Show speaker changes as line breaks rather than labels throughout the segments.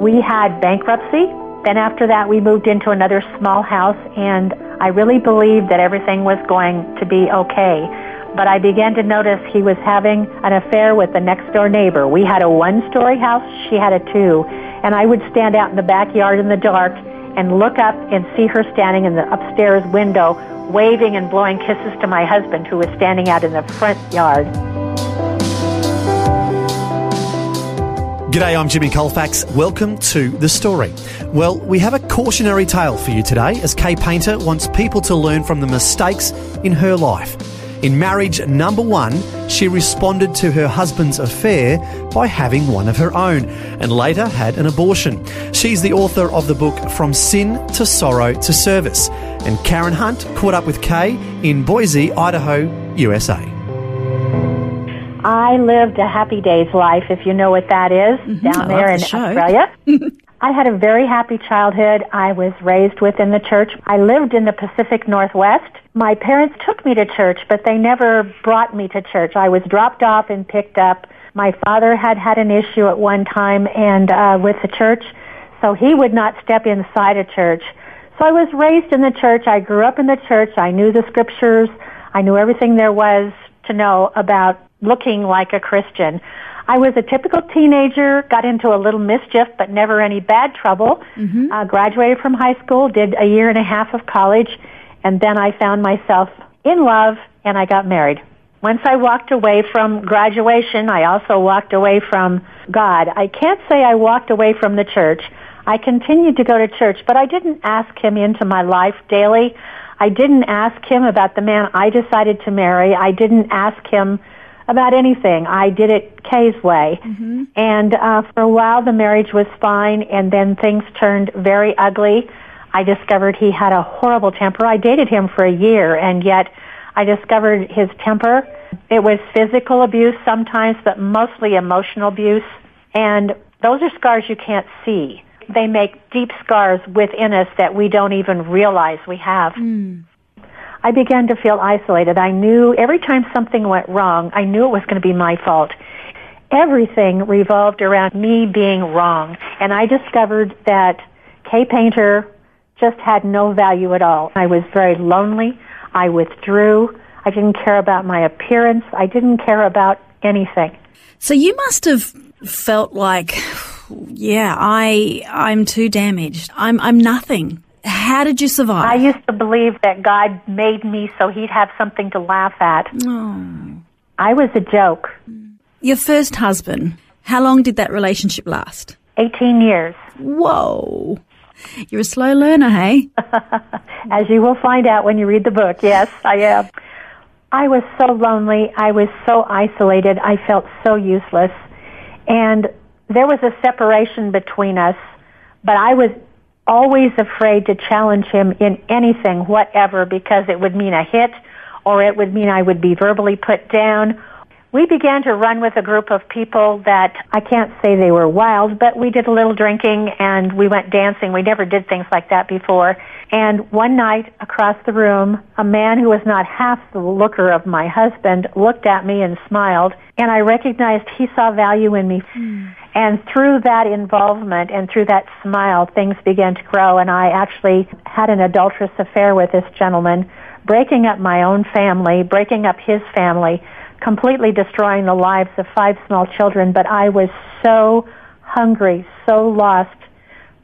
we had bankruptcy. Then after that, we moved into another small house, and I really believed that everything was going to be okay. But I began to notice he was having an affair with the next door neighbor. We had a one-story house; she had a two, and I would stand out in the backyard in the dark and look up and see her standing in the upstairs window, waving and blowing kisses to my husband, who was standing out in the front yard.
G'day, I'm Jimmy Colfax. Welcome to The Story. Well, we have a cautionary tale for you today as Kay Painter wants people to learn from the mistakes in her life. In marriage number one, she responded to her husband's affair by having one of her own and later had an abortion. She's the author of the book From Sin to Sorrow to Service. And Karen Hunt caught up with Kay in Boise, Idaho, USA.
I lived a happy days life, if you know what that is,
mm-hmm,
down there in
the
Australia. I had a very happy childhood. I was raised within the church. I lived in the Pacific Northwest. My parents took me to church, but they never brought me to church. I was dropped off and picked up. My father had had an issue at one time and uh, with the church, so he would not step inside a church. So I was raised in the church. I grew up in the church. I knew the scriptures. I knew everything there was to know about looking like a Christian. I was a typical teenager, got into a little mischief, but never any bad trouble. Mm-hmm. Uh, graduated from high school, did a year and a half of college, and then I found myself in love and I got married. Once I walked away from graduation, I also walked away from God. I can't say I walked away from the church. I continued to go to church, but I didn't ask him into my life daily. I didn't ask him about the man I decided to marry. I didn't ask him about anything. I did it Kay's way. Mm-hmm. And uh, for a while, the marriage was fine, and then things turned very ugly. I discovered he had a horrible temper. I dated him for a year, and yet I discovered his temper. It was physical abuse sometimes, but mostly emotional abuse. And those are scars you can't see. They make deep scars within us that we don't even realize we have. Mm. I began to feel isolated. I knew every time something went wrong, I knew it was going to be my fault. Everything revolved around me being wrong. And I discovered that Kay Painter just had no value at all. I was very lonely. I withdrew. I didn't care about my appearance. I didn't care about anything.
So you must have felt like, yeah, I I'm too damaged. I'm I'm nothing. How did you survive?
I used to believe that God made me so he'd have something to laugh at.
Oh.
I was a joke.
Your first husband, how long did that relationship last?
18 years.
Whoa. You're a slow learner, hey?
As you will find out when you read the book, yes, I am. I was so lonely. I was so isolated. I felt so useless. And there was a separation between us, but I was always afraid to challenge him in anything, whatever, because it would mean a hit or it would mean I would be verbally put down. We began to run with a group of people that I can't say they were wild, but we did a little drinking and we went dancing. We never did things like that before. And one night across the room, a man who was not half the looker of my husband looked at me and smiled, and I recognized he saw value in me. Mm. And through that involvement and through that smile, things began to grow, and I actually had an adulterous affair with this gentleman, breaking up my own family, breaking up his family, completely destroying the lives of five small children, but I was so hungry, so lost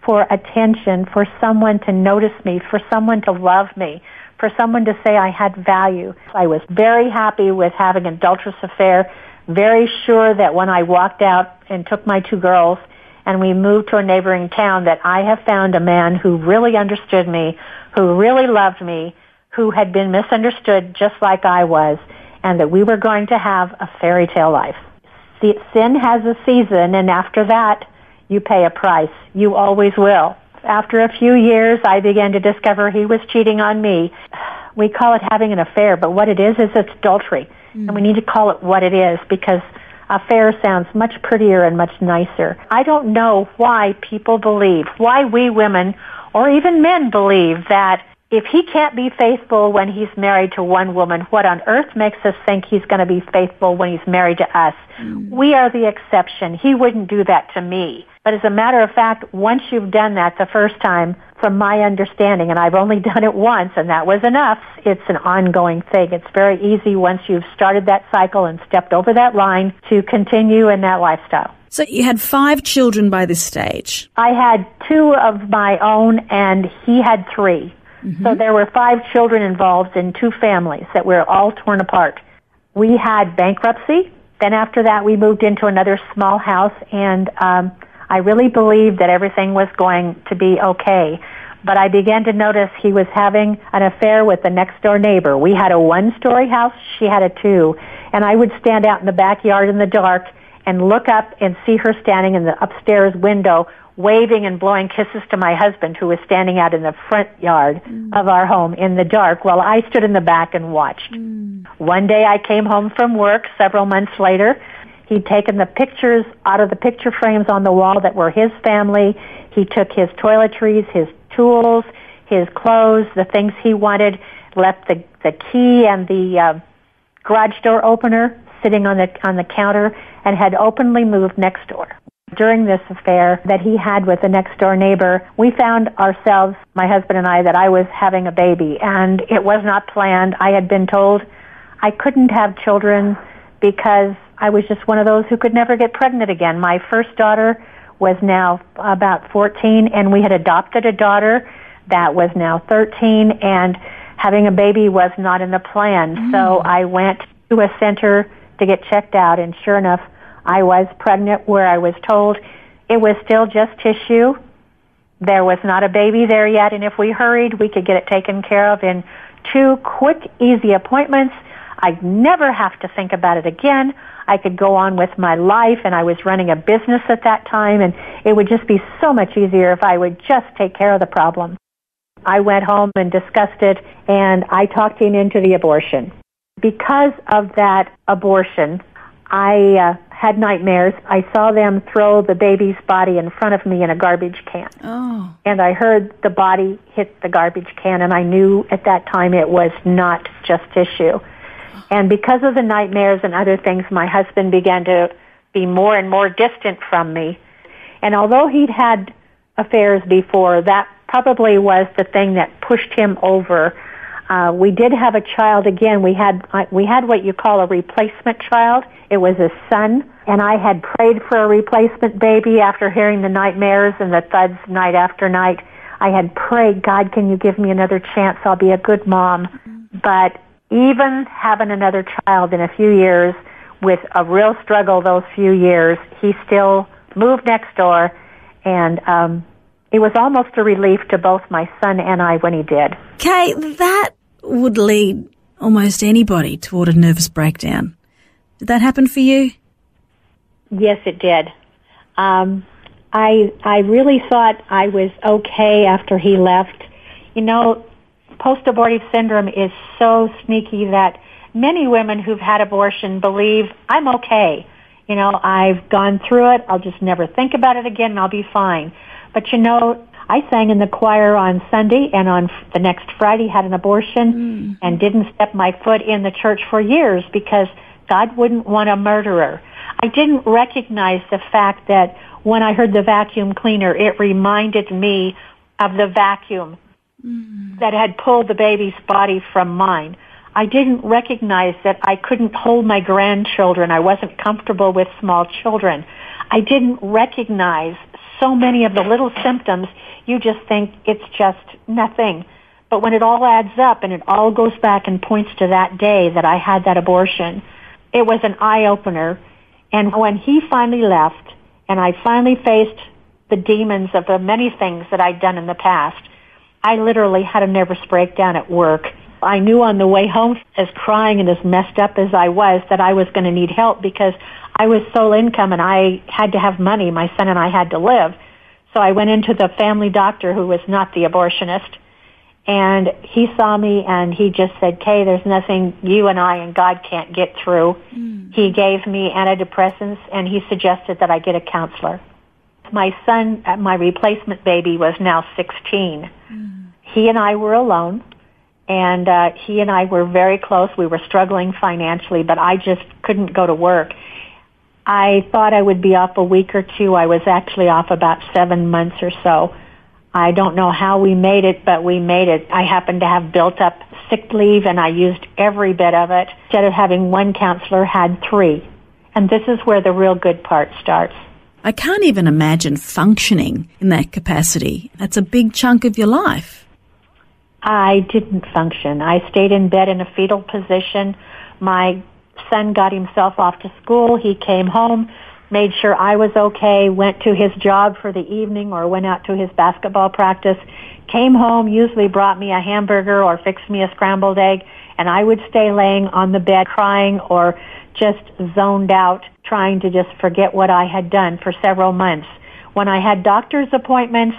for attention, for someone to notice me, for someone to love me, for someone to say I had value. I was very happy with having an adulterous affair, very sure that when I walked out and took my two girls and we moved to a neighboring town that I have found a man who really understood me, who really loved me, who had been misunderstood just like I was, and that we were going to have a fairy tale life. Sin has a season, and after that, you pay a price. You always will. After a few years, I began to discover he was cheating on me. We call it having an affair, but what it is is it's adultery. Mm. And we need to call it what it is because affair sounds much prettier and much nicer. I don't know why people believe, why we women or even men believe that if he can't be faithful when he's married to one woman, what on earth makes us think he's going to be faithful when he's married to us? Mm. We are the exception. He wouldn't do that to me. But as a matter of fact, once you've done that the first time, from my understanding, and I've only done it once and that was enough, it's an ongoing thing. It's very easy once you've started that cycle and stepped over that line to continue in that lifestyle.
So you had five children by this stage.
I had two of my own and he had 3 mm-hmm. So there were five children involved in two families that were all torn apart. We had bankruptcy. Then after that we moved into another small house and um, I really believed that everything was going to be okay. But I began to notice he was having an affair with the next door neighbor. We had a one story house, she had a two. And I would stand out in the backyard in the dark and look up and see her standing in the upstairs window waving and blowing kisses to my husband who was standing out in the front yard mm. of our home in the dark while I stood in the back and watched. Mm. One day I came home from work several months later He'd taken the pictures out of the picture frames on the wall that were his family. He took his toiletries, his tools, his clothes, the things he wanted, left the, the key and the uh, garage door opener sitting on the, on the counter, and had openly moved next door. During this affair that he had with the next door neighbor, we found ourselves, my husband and I, that I was having a baby, and it was not planned. I had been told I couldn't have children because I was just one of those who could never get pregnant again. My first daughter was now about 14 and we had adopted a daughter that was now 13 and having a baby was not in the plan. Mm. So I went to a center to get checked out and sure enough I was pregnant where I was told it was still just tissue. There was not a baby there yet and if we hurried we could get it taken care of in two quick easy appointments. I'd never have to think about it again. I could go on with my life and I was running a business at that time and it would just be so much easier if I would just take care of the problem. I went home and discussed it and I talked him into the abortion. Because of that abortion, I uh, had nightmares. I saw them throw the baby's body in front of me in a garbage can.
Oh.
And I heard the body hit the garbage can and I knew at that time it was not just tissue. And because of the nightmares and other things, my husband began to be more and more distant from me. And although he'd had affairs before, that probably was the thing that pushed him over. Uh, we did have a child again. We had we had what you call a replacement child. It was a son, and I had prayed for a replacement baby after hearing the nightmares and the thuds night after night. I had prayed, God, can you give me another chance? I'll be a good mom. But even having another child in a few years with a real struggle those few years, he still moved next door and um it was almost a relief to both my son and I when he did.
Kay, that would lead almost anybody toward a nervous breakdown. Did that happen for you?
Yes, it did. Um, I I really thought I was okay after he left. You know, post-abortive syndrome is so sneaky that many women who've had abortion believe I'm okay. You know, I've gone through it. I'll just never think about it again and I'll be fine. But you know, I sang in the choir on Sunday and on the next Friday had an abortion mm. and didn't step my foot in the church for years because God wouldn't want a murderer. I didn't recognize the fact that when I heard the vacuum cleaner, it reminded me of the vacuum mm. that had pulled the baby's body from mine. I didn't recognize that I couldn't hold my grandchildren. I wasn't comfortable with small children. I didn't recognize so many of the little symptoms. You just think it's just nothing. But when it all adds up and it all goes back and points to that day that I had that abortion, it was an eye opener. And when he finally left and I finally faced the demons of the many things that I'd done in the past, I literally had a nervous breakdown at work. I knew on the way home, as crying and as messed up as I was, that I was going to need help because I was sole income and I had to have money. My son and I had to live. So I went into the family doctor who was not the abortionist and he saw me and he just said, Kay, there's nothing you and I and God can't get through. Mm. He gave me antidepressants and he suggested that I get a counselor. My son, uh, my replacement baby was now 16. Mm. He and I were alone and uh, he and I were very close. We were struggling financially, but I just couldn't go to work. I thought I would be off a week or two. I was actually off about seven months or so. I don't know how we made it, but we made it. I happened to have built up sick leave and I used every bit of it. Instead of having one counselor, had three. And this is where the real good part starts.
I can't even imagine functioning in that capacity. That's a big chunk of your life.
I didn't function. I stayed in bed in a fetal position. My son got himself off to school. He came home made sure I was okay, went to his job for the evening or went out to his basketball practice, came home, usually brought me a hamburger or fixed me a scrambled egg, and I would stay laying on the bed crying or just zoned out trying to just forget what I had done for several months. When I had doctor's appointments,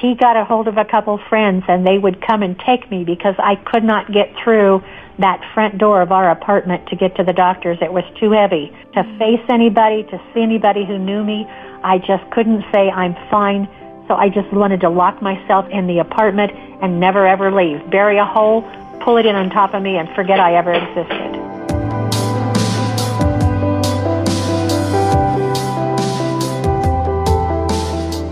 he got a hold of a couple friends and they would come and take me because I could not get through that front door of our apartment to get to the doctors. It was too heavy to face anybody, to see anybody who knew me. I just couldn't say I'm fine. So I just wanted to lock myself in the apartment and never ever leave. Bury a hole, pull it in on top of me, and forget I ever existed.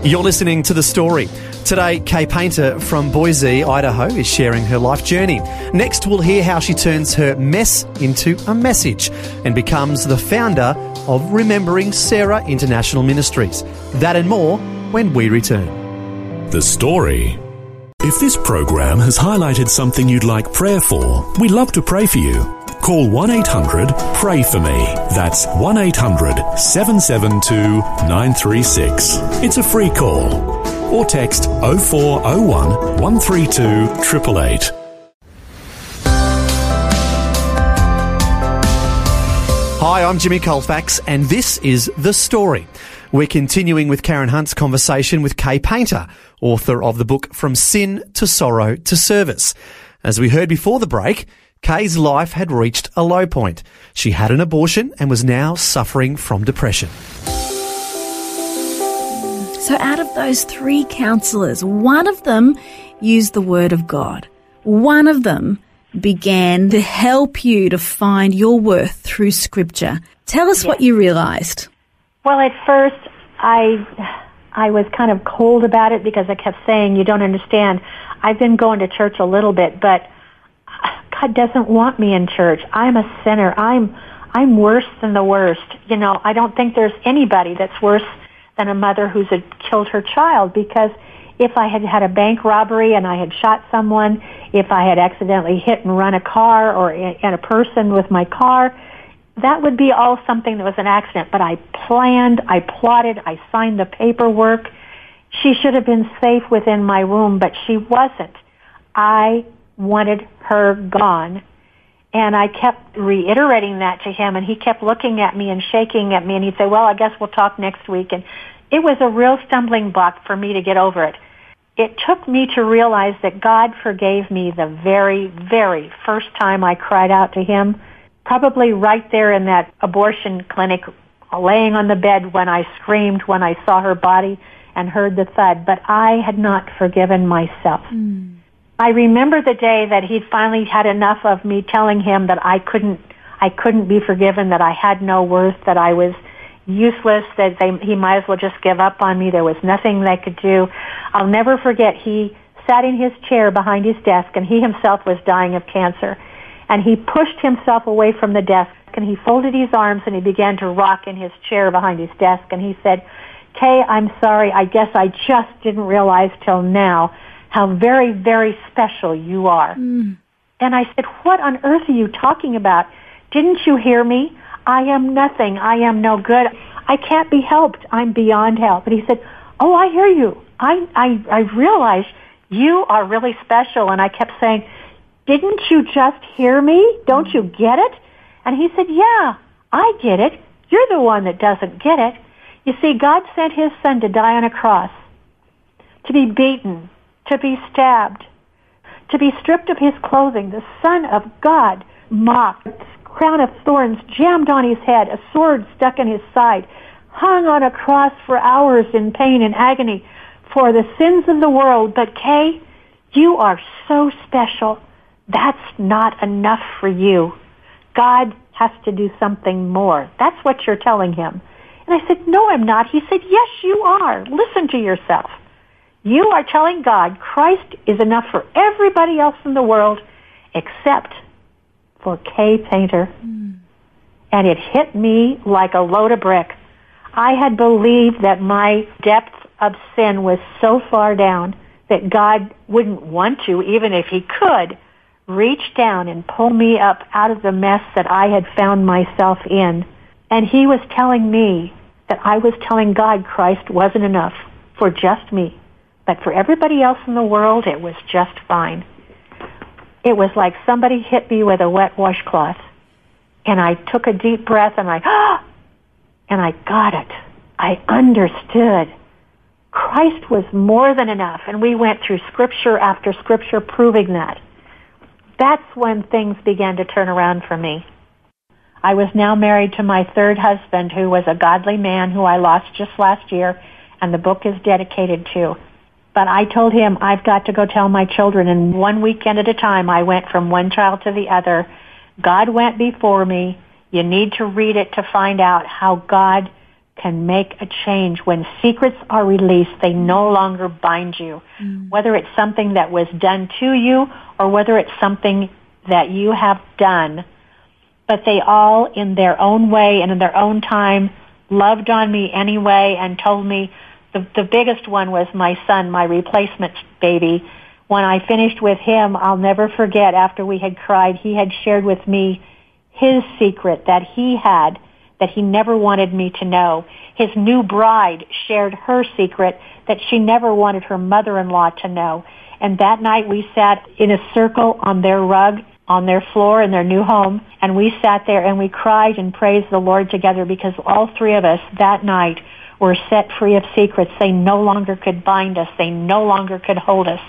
You're listening to the story. Today, Kay Painter from Boise, Idaho, is sharing her life journey. Next, we'll hear how she turns her mess into a message and becomes the founder of Remembering Sarah International Ministries. That and more when we return.
The story. If this program has highlighted something you'd like prayer for, we'd love to pray for you. Call 1 800 Pray For Me. That's 1 800 772 936. It's a free call or text 0401 132 888.
Hi, I'm Jimmy Colfax, and this is The Story. We're continuing with Karen Hunt's conversation with Kay Painter, author of the book From Sin to Sorrow to Service. As we heard before the break, Kay's life had reached a low point. She had an abortion and was now suffering from depression.
So, out of those three counselors, one of them used the Word of God. One of them began to help you to find your worth through Scripture. Tell us yes. what you realized.
Well, at first, I I was kind of cold about it because I kept saying, "You don't understand. I've been going to church a little bit, but God doesn't want me in church. I'm a sinner. I'm I'm worse than the worst. You know, I don't think there's anybody that's worse than a mother who's had killed her child because if I had had a bank robbery and I had shot someone, if I had accidentally hit and run a car or in a person with my car, that would be all something that was an accident. But I planned, I plotted, I signed the paperwork. She should have been safe within my room, but she wasn't. I wanted her gone. And I kept reiterating that to him and he kept looking at me and shaking at me and he'd say, well, I guess we'll talk next week. And it was a real stumbling block for me to get over it. It took me to realize that God forgave me the very, very first time I cried out to him, probably right there in that abortion clinic, laying on the bed when I screamed when I saw her body and heard the thud, but I had not forgiven myself. Mm. I remember the day that he'd finally had enough of me telling him that I couldn't, I couldn't be forgiven, that I had no worth, that I was useless, that they, he might as well just give up on me. There was nothing they could do. I'll never forget he sat in his chair behind his desk and he himself was dying of cancer. And he pushed himself away from the desk and he folded his arms and he began to rock in his chair behind his desk and he said, Kay, I'm sorry. I guess I just didn't realize till now how very, very special you are. Mm. And I said, what on earth are you talking about? Didn't you hear me? I am nothing. I am no good. I can't be helped. I'm beyond help. And he said, oh, I hear you. I, I, I realize you are really special. And I kept saying, didn't you just hear me? Don't you get it? And he said, yeah, I get it. You're the one that doesn't get it. You see, God sent his son to die on a cross, to be beaten, to be stabbed, to be stripped of his clothing, the son of God mocked, crown of thorns jammed on his head, a sword stuck in his side, hung on a cross for hours in pain and agony for the sins of the world. But Kay, you are so special. That's not enough for you. God has to do something more. That's what you're telling him. And I said, no, I'm not. He said, yes, you are. Listen to yourself. You are telling God Christ is enough for everybody else in the world except for Kay Painter. Mm. And it hit me like a load of brick. I had believed that my depth of sin was so far down that God wouldn't want to, even if he could, reach down and pull me up out of the mess that I had found myself in. And he was telling me that I was telling God Christ wasn't enough for just me. But for everybody else in the world, it was just fine. It was like somebody hit me with a wet washcloth. And I took a deep breath and I, ah! and I got it. I understood. Christ was more than enough. And we went through scripture after scripture proving that. That's when things began to turn around for me. I was now married to my third husband who was a godly man who I lost just last year and the book is dedicated to. But I told him I've got to go tell my children and one weekend at a time I went from one child to the other. God went before me. You need to read it to find out how God can make a change. When secrets are released, they no longer bind you. Mm. Whether it's something that was done to you or whether it's something that you have done, but they all in their own way and in their own time loved on me anyway and told me the, the biggest one was my son, my replacement baby. When I finished with him, I'll never forget after we had cried, he had shared with me his secret that he had that he never wanted me to know. His new bride shared her secret that she never wanted her mother-in-law to know. And that night we sat in a circle on their rug on their floor in their new home and we sat there and we cried and praised the Lord together because all three of us that night were set free of secrets. They no longer could bind us. They no longer could hold us.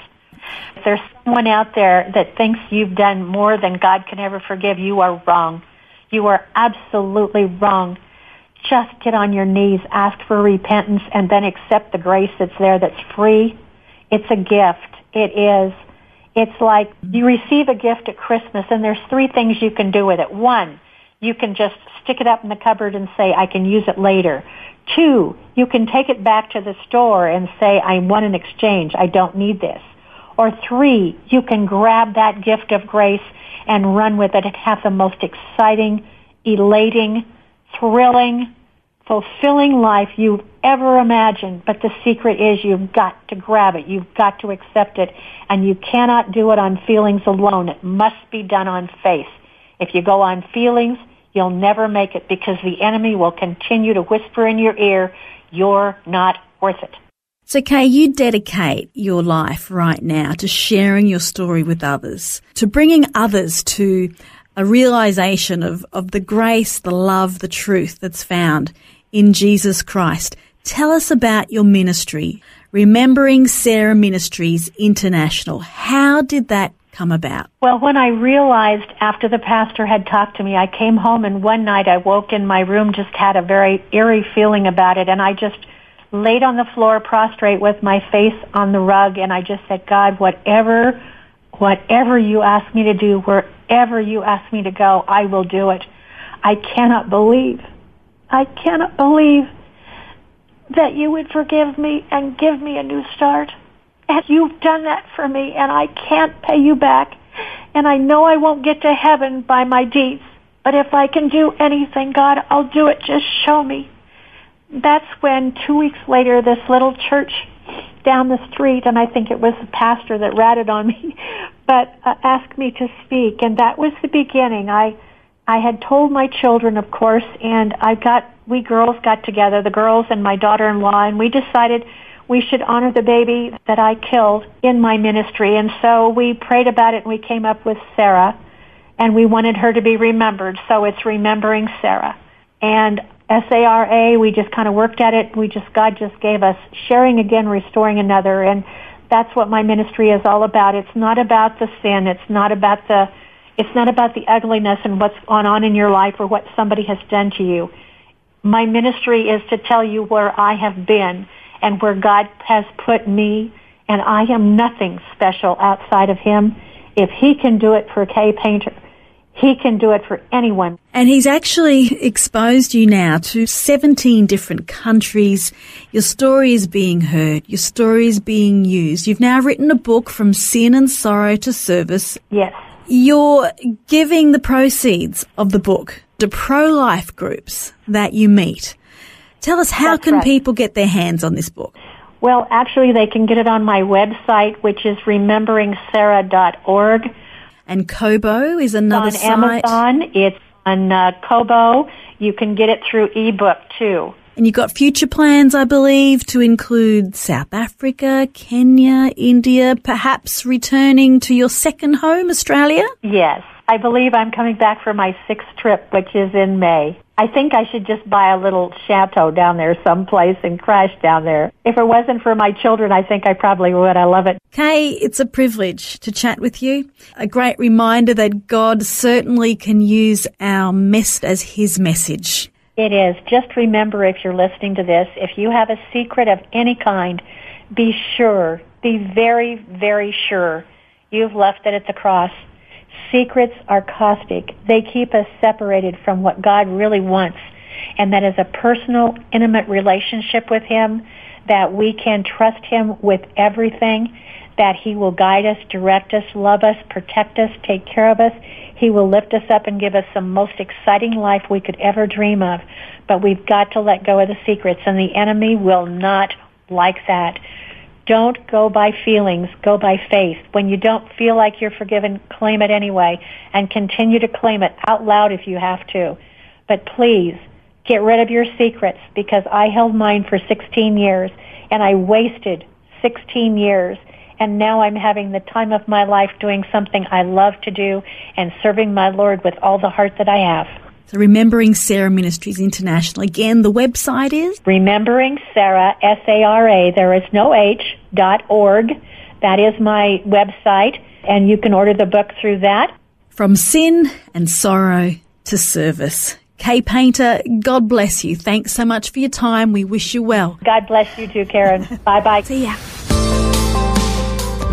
If there's someone out there that thinks you've done more than God can ever forgive, you are wrong. You are absolutely wrong. Just get on your knees, ask for repentance, and then accept the grace that's there that's free. It's a gift. It is. It's like you receive a gift at Christmas and there's three things you can do with it. One, you can just stick it up in the cupboard and say, I can use it later. Two, you can take it back to the store and say, I want an exchange. I don't need this. Or three, you can grab that gift of grace and run with it and have the most exciting, elating, thrilling, fulfilling life you've ever imagined. But the secret is you've got to grab it. You've got to accept it. And you cannot do it on feelings alone. It must be done on faith. If you go on feelings, you'll never make it because the enemy will continue to whisper in your ear, you're not worth it.
So, Kay, you dedicate your life right now to sharing your story with others, to bringing others to a realization of, of the grace, the love, the truth that's found in Jesus Christ. Tell us about your ministry, Remembering Sarah Ministries International. How did that come about?
Well, when I realized after the pastor had talked to me, I came home and one night I woke in my room, just had a very eerie feeling about it, and I just laid on the floor prostrate with my face on the rug and I just said, God, whatever, whatever you ask me to do, wherever you ask me to go, I will do it. I cannot believe, I cannot believe that you would forgive me and give me a new start. And you've done that for me and I can't pay you back. And I know I won't get to heaven by my deeds. But if I can do anything, God, I'll do it. Just show me that's when two weeks later this little church down the street, and I think it was the pastor that ratted on me, but uh, asked me to speak, and that was the beginning. I I had told my children, of course, and I got we girls got together, the girls and my daughter-in-law, and we decided we should honor the baby that I killed in my ministry. And so we prayed about it and we came up with Sarah and we wanted her to be remembered. So it's remembering Sarah. And S-A-R-A, we just kind of worked at it. We just, God just gave us sharing again, restoring another. And that's what my ministry is all about. It's not about the sin. It's not about the, it's not about the ugliness and what's gone on in your life or what somebody has done to you. My ministry is to tell you where I have been and where God has put me and I am nothing special outside of Him. If He can do it for Kay Painter, he can do it for anyone.
And he's actually exposed you now to 17 different countries. Your story is being heard. Your story is being used. You've now written a book from sin and sorrow to service.
Yes.
You're giving the proceeds of the book to pro-life groups that you meet. Tell us how
That's
can
right.
people get their hands on this book?
Well, actually, they can get it on my website, which is rememberingsarah.org.
And Kobo is another
on
site.
Amazon. It's on uh, Kobo. You can get it through ebook too.
And you've got future plans, I believe, to include South Africa, Kenya, India, perhaps returning to your second home, Australia?
Yes. I believe I'm coming back for my sixth trip, which is in May. I think I should just buy a little chateau down there someplace and crash down there. If it wasn't for my children, I think I probably would. I love it.
Kay, it's a privilege to chat with you. A great reminder that God certainly can use our mess as His message.
It is. Just remember if you're listening to this, if you have a secret of any kind, be sure, be very, very sure you've left it at the cross. Secrets are caustic. They keep us separated from what God really wants. And that is a personal, intimate relationship with Him, that we can trust Him with everything, that He will guide us, direct us, love us, protect us, take care of us. He will lift us up and give us the most exciting life we could ever dream of. But we've got to let go of the secrets, and the enemy will not like that. Don't go by feelings, go by faith. When you don't feel like you're forgiven, claim it anyway and continue to claim it out loud if you have to. But please, get rid of your secrets because I held mine for 16 years and I wasted 16 years and now I'm having the time of my life doing something I love to do and serving my Lord with all the heart that I have.
So Remembering Sarah Ministries International. Again, the website is
Remembering Sarah, S-A-R-A, there is no H, dot org. That is my website, and you can order the book through that.
From Sin and Sorrow to Service. Kay Painter, God bless you. Thanks so much for your time. We wish you well.
God bless you too, Karen. Bye-bye.
See ya.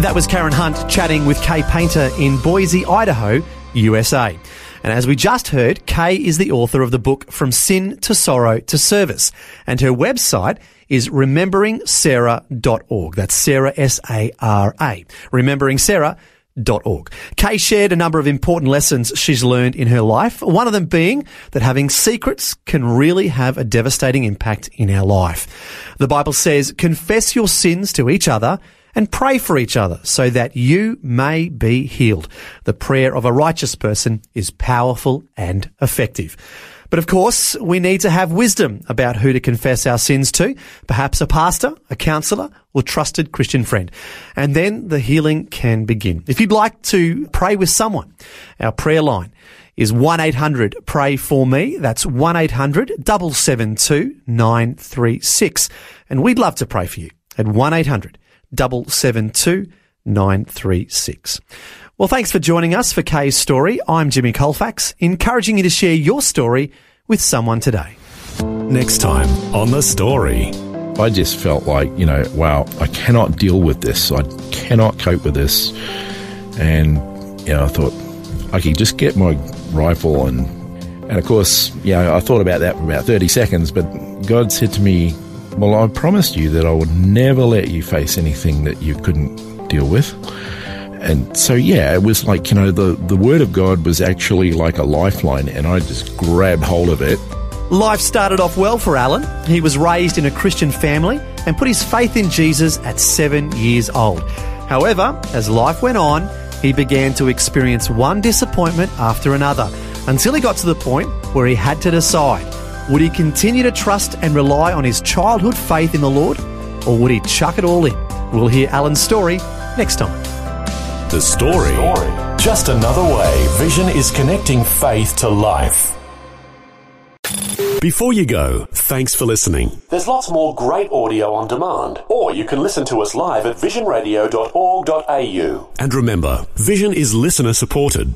That was Karen Hunt chatting with Kay Painter in Boise, Idaho, USA. And as we just heard, Kay is the author of the book From Sin to Sorrow to Service. And her website is rememberingsarah.org. That's Sarah, S-A-R-A. Rememberingsarah.org. Kay shared a number of important lessons she's learned in her life. One of them being that having secrets can really have a devastating impact in our life. The Bible says, confess your sins to each other and pray for each other so that you may be healed. The prayer of a righteous person is powerful and effective. But of course, we need to have wisdom about who to confess our sins to, perhaps a pastor, a counselor, or trusted Christian friend. And then the healing can begin. If you'd like to pray with someone, our prayer line is 1-800 pray for me. That's 1-800 772 936. And we'd love to pray for you at 1-800 772 936. Well, thanks for joining us for Kay's story. I'm Jimmy Colfax, encouraging you to share your story with someone today.
Next time on The Story.
I just felt like, you know, wow, I cannot deal with this. I cannot cope with this. And, you know, I thought, I could just get my rifle and, and of course, you know, I thought about that for about 30 seconds, but God said to me, well, I promised you that I would never let you face anything that you couldn't deal with. And so, yeah, it was like, you know, the, the word of God was actually like a lifeline, and I just grabbed hold of it
Life started off well for Alan. He was raised in a Christian family and put his faith in Jesus at seven years old. However, as life went on, he began to experience one disappointment after another until he got to the point where he had to decide would he continue to trust and rely on his childhood faith in the Lord or would he chuck it all in? We'll hear Alan's story next time.
The story. Just another way Vision is connecting faith to life. Before you go, thanks for listening. There's lots more great audio on demand, or you can listen to us live at visionradio.org.au. And remember, Vision is listener supported.